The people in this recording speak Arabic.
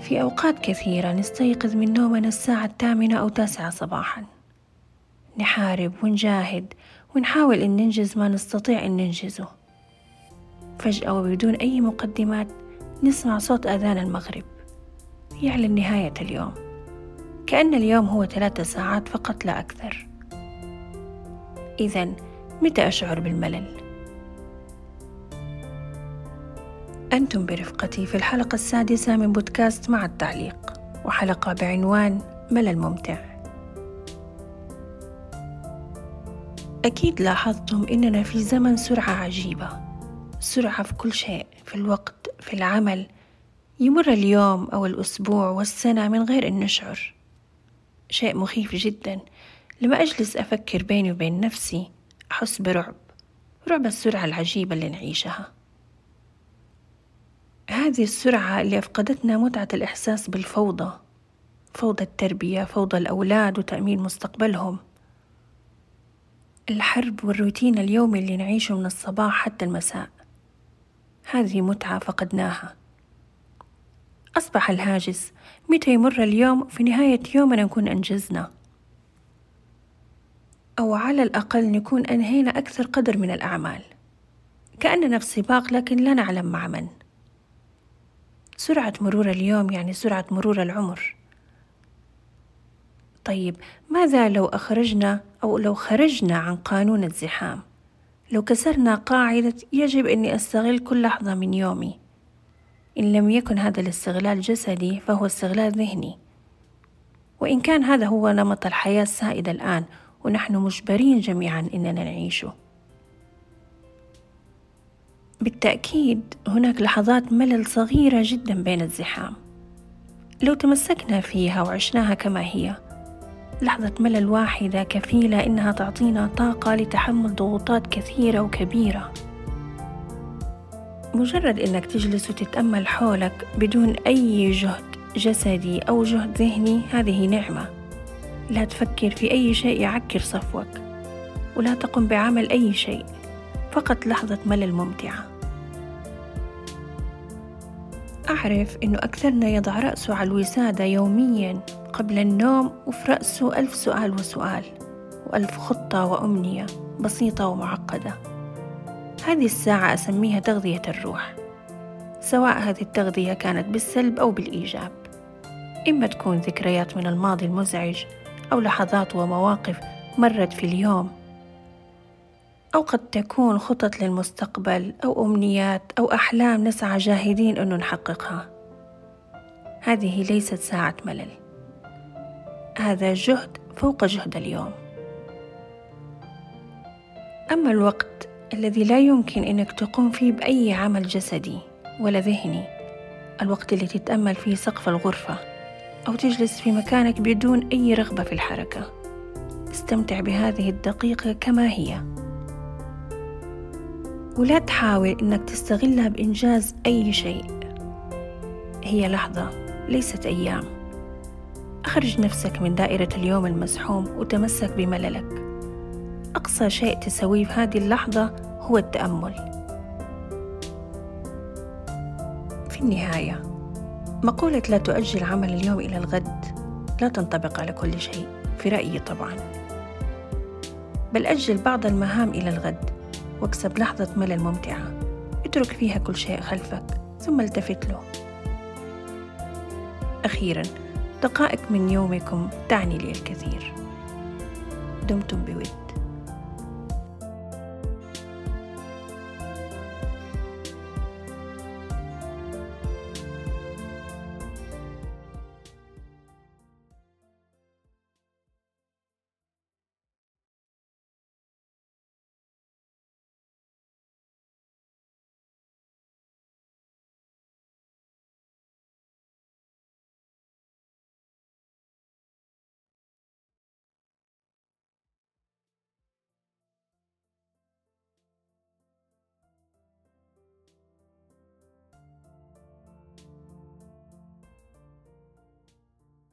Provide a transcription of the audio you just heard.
في أوقات كثيرة نستيقظ من نومنا الساعة الثامنة أو تاسعة صباحا. نحارب ونجاهد ونحاول إن ننجز ما نستطيع إن ننجزه. فجأة وبدون أي مقدمات نسمع صوت أذان المغرب. يعلن نهاية اليوم. كأن اليوم هو ثلاثة ساعات فقط لا أكثر. إذا متى أشعر بالملل؟ أنتم برفقتي في الحلقة السادسة من بودكاست مع التعليق وحلقة بعنوان ملل ممتع. أكيد لاحظتم إننا في زمن سرعة عجيبة سرعة في كل شيء في الوقت في العمل. يمر اليوم أو الأسبوع والسنة من غير أن نشعر. شيء مخيف جدا. لما أجلس أفكر بيني وبين نفسي أحس برعب رعب السرعة العجيبة اللي نعيشها. هذه السرعة اللي أفقدتنا متعة الإحساس بالفوضى فوضى التربية فوضى الأولاد وتأمين مستقبلهم. الحرب والروتين اليومي اللي نعيشه من الصباح حتى المساء. هذه متعة فقدناها. أصبح الهاجس. متى يمر اليوم؟ في نهاية يومنا نكون أنجزنا. أو على الأقل نكون أنهينا أكثر قدر من الأعمال. كأننا في سباق لكن لا نعلم مع من. سرعة مرور اليوم يعني سرعة مرور العمر. طيب ماذا لو أخرجنا أو لو خرجنا عن قانون الزحام؟ لو كسرنا قاعدة يجب أني أستغل كل لحظة من يومي. إن لم يكن هذا الاستغلال جسدي فهو استغلال ذهني. وإن كان هذا هو نمط الحياة السائد الآن ونحن مجبرين جميعا إننا نعيشه. بالتأكيد هناك لحظات ملل صغيرة جدا بين الزحام. لو تمسكنا فيها وعشناها كما هي لحظة ملل واحدة كفيلة إنها تعطينا طاقة لتحمل ضغوطات كثيرة وكبيرة. مجرد إنك تجلس وتتأمل حولك بدون أي جهد جسدي أو جهد ذهني هذه نعمة. لا تفكر في أي شيء يعكر صفوك ولا تقم بعمل أي شيء فقط لحظة ملل ممتعة. أعرف إنه أكثرنا يضع رأسه على الوسادة يوميا قبل النوم وفي رأسه ألف سؤال وسؤال وألف خطة وأمنية بسيطة ومعقدة. هذه الساعة أسميها تغذية الروح سواء هذه التغذية كانت بالسلب أو بالإيجاب. إما تكون ذكريات من الماضي المزعج أو لحظات ومواقف مرت في اليوم أو قد تكون خطط للمستقبل أو أمنيات أو أحلام نسعى جاهدين أنه نحققها. هذه ليست ساعة ملل. هذا جهد فوق جهد اليوم. أما الوقت الذي لا يمكن أنك تقوم فيه بأي عمل جسدي ولا ذهني الوقت اللي تتأمل فيه سقف الغرفة أو تجلس في مكانك بدون أي رغبة في الحركة استمتع بهذه الدقيقة كما هي. ولا تحاول إنك تستغلها بإنجاز أي شيء. هي لحظة ليست أيام. أخرج نفسك من دائرة اليوم المزحوم وتمسك بمللك. أقصى شيء تسويه في هذه اللحظة هو التأمل. في النهاية مقولة لا تؤجل عمل اليوم إلى الغد لا تنطبق على كل شيء في رأيي طبعا. بل أجل بعض المهام إلى الغد. واكسب لحظة ملل ممتعة. اترك فيها كل شيء خلفك ثم التفت له. أخيرا دقائق من يومكم تعني لي الكثير. دمتم بود